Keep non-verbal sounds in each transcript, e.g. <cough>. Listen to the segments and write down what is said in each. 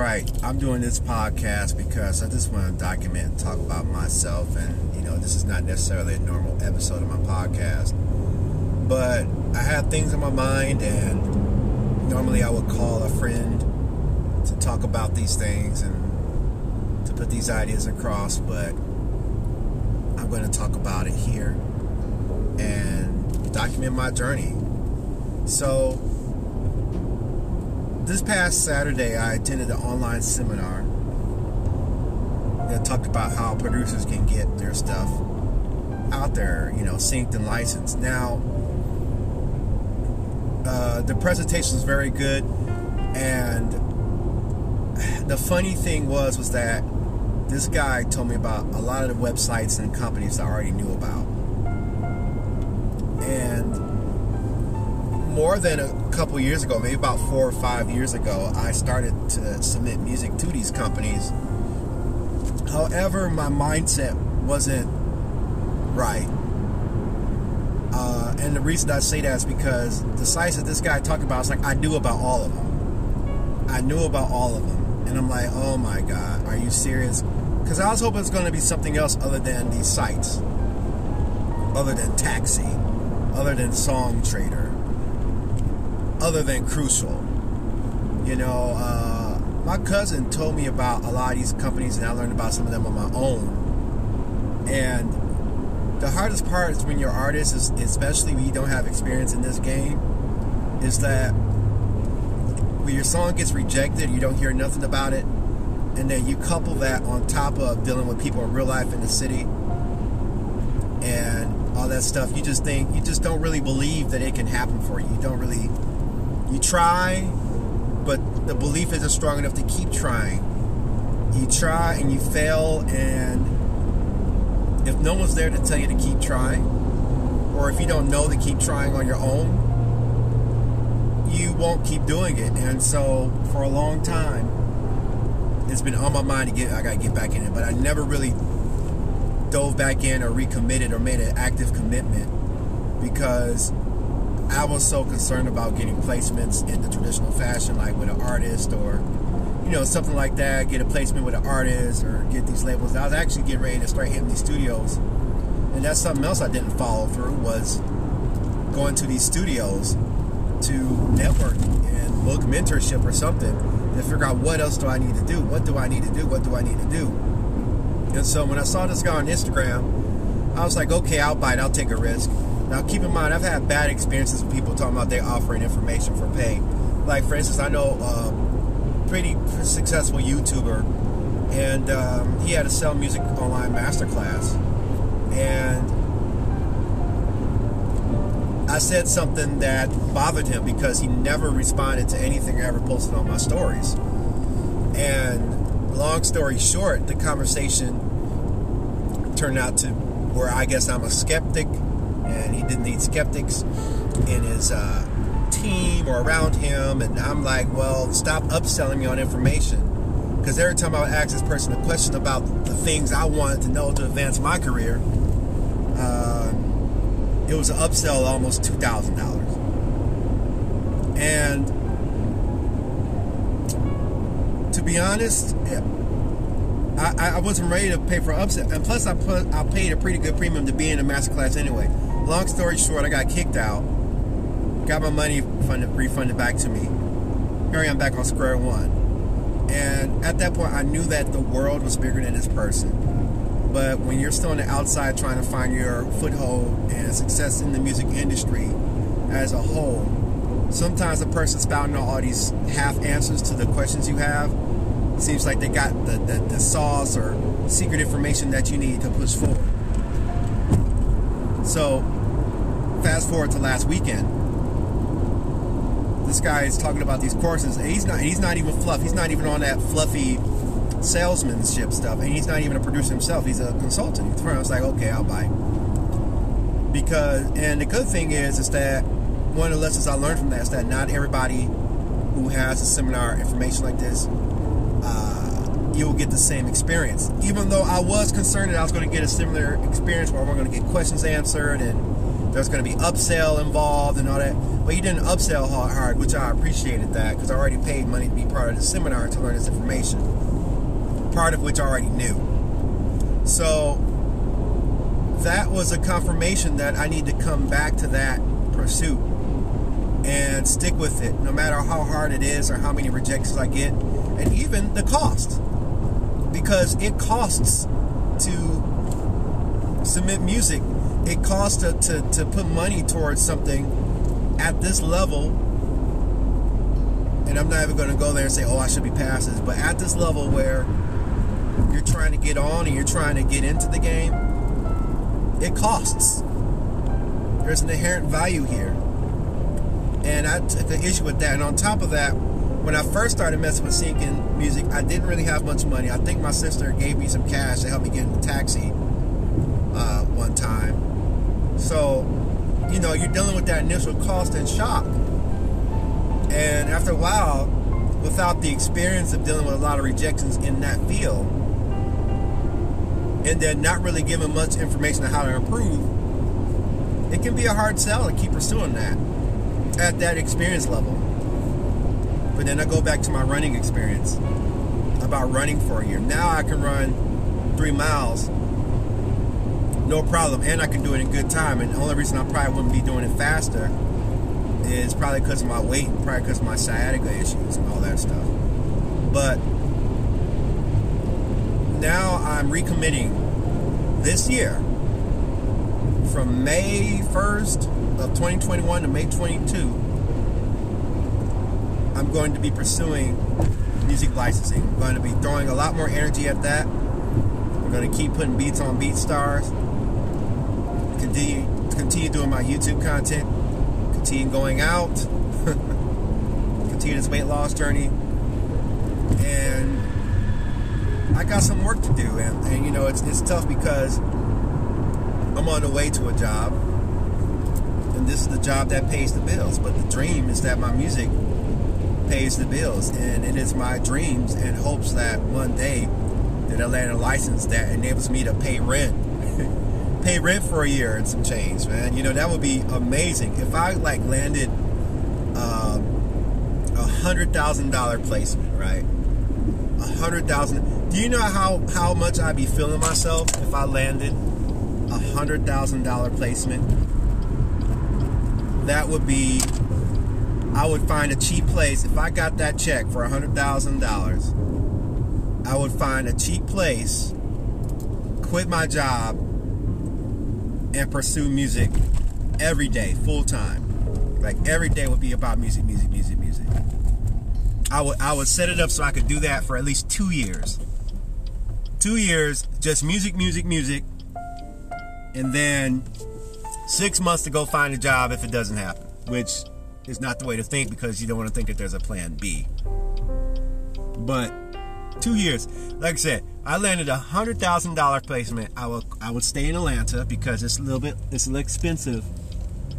right, I'm doing this podcast because I just want to document and talk about myself. And, you know, this is not necessarily a normal episode of my podcast. But I have things in my mind, and normally I would call a friend to talk about these things and to put these ideas across. But I'm going to talk about it here and document my journey. So, this past Saturday, I attended an online seminar that talked about how producers can get their stuff out there, you know, synced and licensed. Now, uh, the presentation was very good, and the funny thing was was that this guy told me about a lot of the websites and companies I already knew about, and more than a couple years ago, maybe about four or five years ago, I started to submit music to these companies. However, my mindset wasn't right. Uh, and the reason I say that is because the sites that this guy talked about, it's like I knew about all of them. I knew about all of them. And I'm like, oh my God, are you serious? Because I was hoping it's going to be something else other than these sites, other than Taxi, other than Songtradr other than crucial. You know, uh, my cousin told me about a lot of these companies, and I learned about some of them on my own. And the hardest part is when you're artist, is, especially when you don't have experience in this game, is that when your song gets rejected, you don't hear nothing about it, and then you couple that on top of dealing with people in real life in the city, and all that stuff. You just think you just don't really believe that it can happen for you. You don't really you try, but the belief isn't strong enough to keep trying. You try and you fail, and if no one's there to tell you to keep trying, or if you don't know to keep trying on your own, you won't keep doing it. And so, for a long time, it's been on my mind to get. I gotta get back in it, but I never really dove back in or recommitted or made an active commitment because I was so concerned about getting placements in the traditional fashion, like with an artist or, you know, something like that, get a placement with an artist or get these labels. I was actually getting ready to start hitting these studios. And that's something else I didn't follow through was going to these studios to network and book mentorship or something to figure out what else do I need to do? What do I need to do? What do I need to do? And so when I saw this guy on Instagram, I was like, okay, I'll bite, I'll take a risk. Now, keep in mind, I've had bad experiences with people talking about they're offering information for pay. Like, for instance, I know a um, pretty successful YouTuber, and um, he had a sell music online masterclass. And I said something that bothered him because he never responded to anything I ever posted on my stories. And long story short, the conversation turned out to where I guess I'm a skeptic and he didn't need skeptics in his uh, team or around him. And I'm like, well, stop upselling me on information. Because every time I would ask this person a question about the things I wanted to know to advance my career, uh, it was an upsell almost $2,000. And to be honest, I, I wasn't ready to pay for upsell. And plus, I, put, I paid a pretty good premium to be in a masterclass anyway long story short, I got kicked out, got my money funded, refunded back to me. Here I am back on square one. And at that point, I knew that the world was bigger than this person. But when you're still on the outside trying to find your foothold and success in the music industry as a whole, sometimes a person spouting all these half answers to the questions you have seems like they got the, the, the sauce or secret information that you need to push forward. So fast forward to last weekend. This guy is talking about these courses. he's not. He's not even fluff. He's not even on that fluffy salesmanship stuff. And he's not even a producer himself. He's a consultant. I was like, okay, I'll buy. Because and the good thing is, is that one of the lessons I learned from that is that not everybody who has a seminar information like this, you'll get the same experience. Even though I was concerned that I was going to get a similar experience where we're going to get questions answered and there's going to be upsell involved and all that. But he didn't upsell hard, hard which I appreciated that because I already paid money to be part of the seminar to learn this information, part of which I already knew. So that was a confirmation that I need to come back to that pursuit and stick with it, no matter how hard it is or how many rejections I get, and even the cost. Because it costs to submit music, it costs to, to, to put money towards something at this level. And I'm not even going to go there and say, oh, I should be past this, but at this level where you're trying to get on and you're trying to get into the game, it costs. There's an inherent value here. And I took an issue with that. And on top of that, when I first started messing with syncing music, I didn't really have much money. I think my sister gave me some cash to help me get in the taxi uh, one time. So, you know, you're dealing with that initial cost and shock. And after a while, without the experience of dealing with a lot of rejections in that field, and then not really given much information on how to improve, it can be a hard sell to keep pursuing that at that experience level. But then I go back to my running experience about running for a year. Now I can run three miles, no problem, and I can do it in good time. And the only reason I probably wouldn't be doing it faster is probably because of my weight, probably because of my sciatica issues and all that stuff. But now I'm recommitting this year from May 1st of 2021 to May 22. I'm going to be pursuing music licensing. I'm going to be throwing a lot more energy at that. I'm going to keep putting beats on BeatStars. Continue, continue doing my YouTube content. Continue going out. <laughs> continue this weight loss journey. And I got some work to do, and, and you know it's it's tough because I'm on the way to a job, and this is the job that pays the bills. But the dream is that my music pays the bills, and it is my dreams and hopes that one day that I land a license that enables me to pay rent, <laughs> pay rent for a year and some change, man. You know that would be amazing if I like landed um, a hundred thousand dollar placement, right? A hundred thousand do you know how, how much I'd be feeling myself if I landed a hundred thousand dollar placement? That would be I would find a cheap place if I got that check for a hundred thousand dollars. I would find a cheap place, quit my job, and pursue music every day, full time. Like every day would be about music, music, music, music. I would I would set it up so I could do that for at least two years two years, just music, music, music, and then six months to go find a job if it doesn't happen, which is not the way to think because you don't want to think that there's a plan B. But two years, like I said, I landed a hundred thousand dollar placement. I will I would stay in Atlanta because it's a little bit it's a little expensive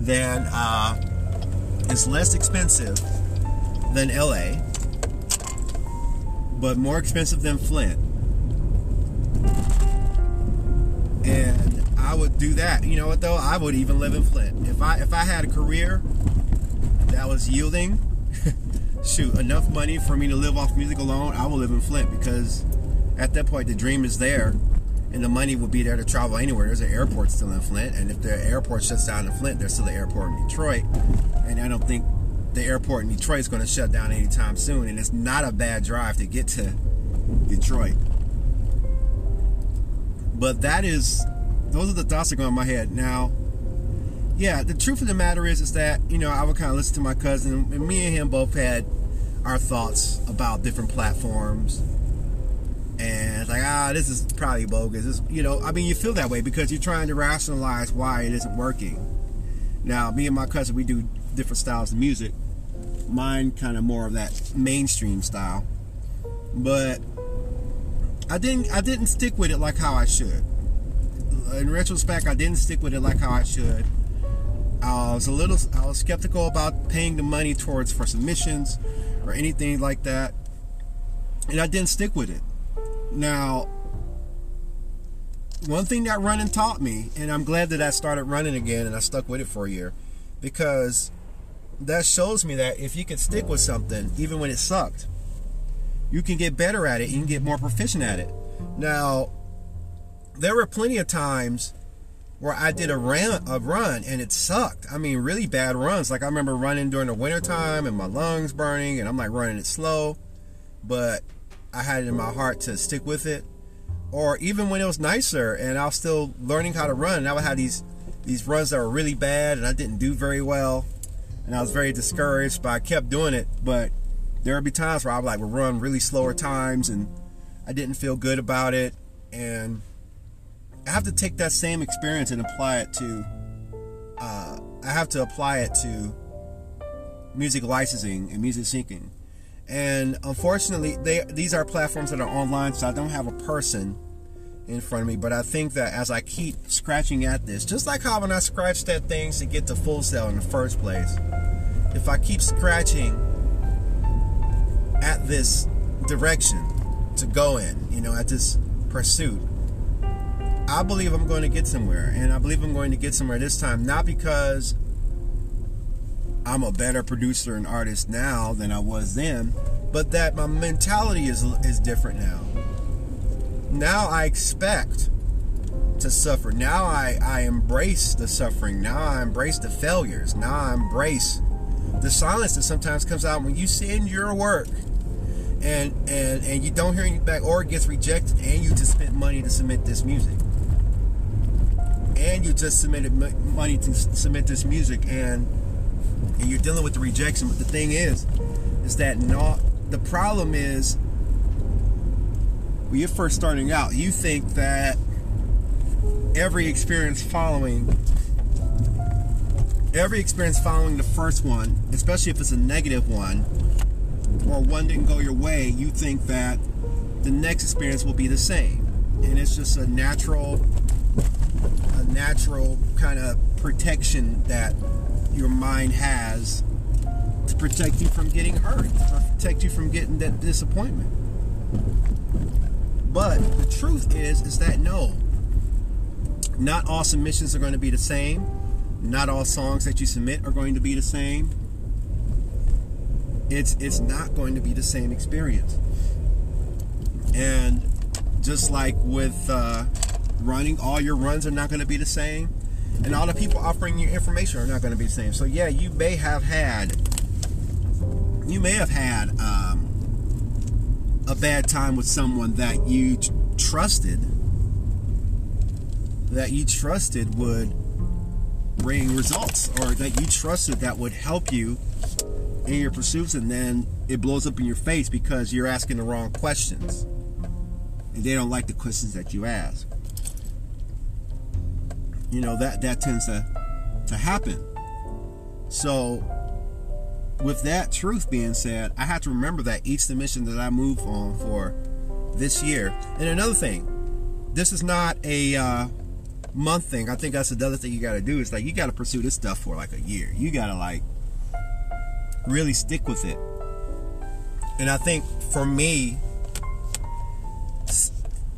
than uh, it's less expensive than LA, but more expensive than Flint. and I would do that. You know what though? I would even live in Flint if I if I had a career that was yielding, <laughs> shoot, enough money for me to live off music alone. I will live in Flint because at that point the dream is there, and the money will be there to travel anywhere. There's an airport still in Flint, and if the airport shuts down in Flint, there's still an airport in Detroit, and I don't think the airport in Detroit is going to shut down anytime soon. And it's not a bad drive to get to Detroit. But that is, those are the thoughts that go in my head. Now, yeah, the truth of the matter is, is that you know I would kind of listen to my cousin, and me and him both had our thoughts about different platforms, and it's like ah, this is probably bogus. This, you know, I mean, you feel that way because you're trying to rationalize why it isn't working. Now, me and my cousin, we do different styles of music. Mine kind of more of that mainstream style, but I didn't I didn't stick with it like how I should. In retrospect, I didn't stick with it like how I should. I was a little I was skeptical about paying the money towards for submissions or anything like that. And I didn't stick with it. Now one thing that running taught me, and I'm glad that I started running again and I stuck with it for a year, because that shows me that if you can stick with something, even when it sucked, you can get better at it. You can get more proficient at it. Now, there were plenty of times where I did a run, a run and it sucked. I mean, really bad runs. Like I remember running during the wintertime and my lungs burning and I'm like running it slow, but I had it in my heart to stick with it. Or even when it was nicer and I was still learning how to run, and I would have these these runs that were really bad and I didn't do very well, and I was very discouraged. But I kept doing it. But there would be times where I would like would run really slower times and I didn't feel good about it, and I have to take that same experience and apply it to. Uh, I have to apply it to music licensing and music syncing. And unfortunately, they these are platforms that are online, so I don't have a person in front of me. But I think that as I keep scratching at this, just like how when I scratched at things to get to Full Sail in the first place, if I keep scratching at this direction to go in, you know, at this pursuit, I believe I'm going to get somewhere. And I believe I'm going to get somewhere this time, not because I'm a better producer and artist now than I was then, but that my mentality is is different now. Now I expect to suffer. Now I, I embrace the suffering. Now I embrace the failures. Now I embrace the silence that sometimes comes out when you send your work and and and you don't hear anything back or it gets rejected and you just spent money to submit this music and you just submitted money to submit this music and and you're dealing with the rejection but the thing is is that not the problem is when you're first starting out you think that every experience following every experience following the first one especially if it's a negative one or one didn't go your way you think that the next experience will be the same. And it's just a natural natural kind of protection that your mind has to protect you from getting hurt, to protect you from getting that disappointment. But the truth is, is that no, not all submissions are going to be the same. Not all songs that you submit are going to be the same. It's it's not going to be the same experience. And just like with uh, running, all your runs are not going to be the same. And all the people offering you information are not going to be the same. So yeah, you may have had, you may have had um, a bad time with someone that you t- trusted, that you trusted would bring results, or that you trusted that would help you in your pursuits, and then it blows up in your face because you're asking the wrong questions, and they don't like the questions that you ask you know that that tends to to happen. So with that truth being said i have to remember that each submission that i move on for this year. And another thing this is not a uh, month thing. I think that's another thing you got to do is like you got to pursue this stuff for like a year. You got to like really stick with it. And i think for me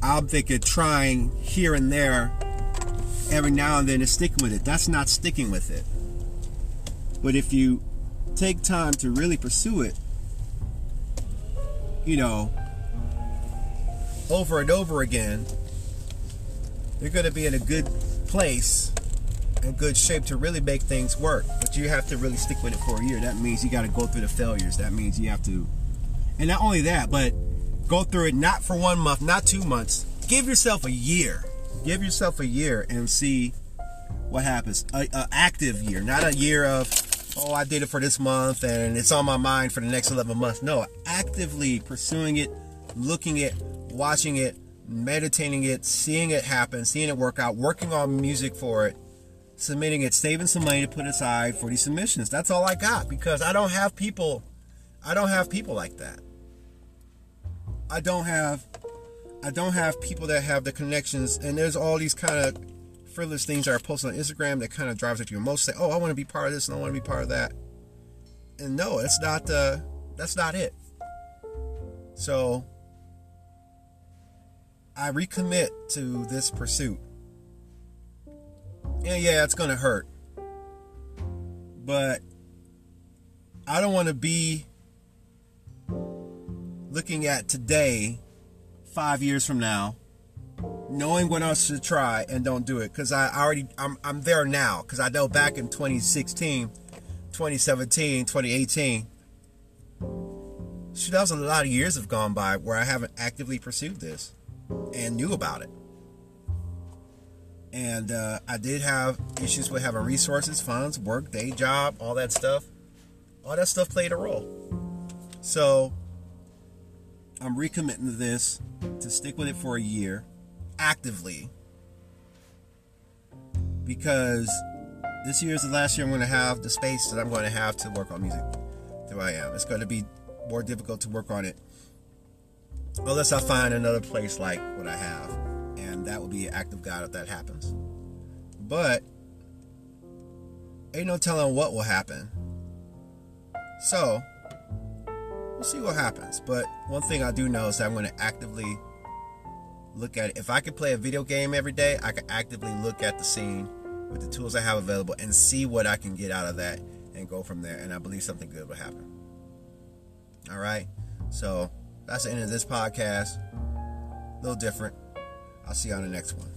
i'm thinking trying here and there every now and then is sticking with it. That's not sticking with it. But if you take time to really pursue it, you know, over and over again, you're going to be in a good place and good shape to really make things work. But you have to really stick with it for a year. That means you got to go through the failures. That means you have to, and not only that, but go through it not for one month, not two months. Give yourself a year give yourself a year and see what happens. A, a, active year, not a year of oh I did it for this month and it's on my mind for the next 11 months. No, actively pursuing it, looking it, watching it, meditating it, seeing it happen, seeing it work out, working on music for it, submitting it, saving some money to put aside for these submissions. That's all I got because I don't have people I don't have people like that. I don't have I don't have people that have the connections, and there's all these kind of frivolous things that are posted on Instagram that kind of drives at you most say, "Oh, I want to be part of this and I want to be part of that," and no, it's not. Uh, that's not it. So I recommit to this pursuit. And yeah, it's to hurt. But I don't want to be looking at today, five years from now, knowing what else to try and don't do it because I already I'm I'm there now because I know back in 2016, 2017, 2018. Shoot, that was a lot of years have gone by where I haven't actively pursued this and knew about it. And uh, I did have issues with having resources, funds, work, day job, all that stuff. All that stuff played a role. So I'm recommitting to this to stick with it for a year actively because this year is the last year I'm going to have the space that I'm going to have to work on music. There I am. It's going to be more difficult to work on it unless I find another place like what I have, and that will be an act of God if that happens. But ain't no telling what will happen. So we'll see what happens. But one thing I do know is I'm going to actively look at it. If I could play a video game every day, I could actively look at the scene with the tools I have available and see what I can get out of that and go from there. And I believe something good will happen. All right. So that's the end of this podcast. A little different. I'll see you on the next one.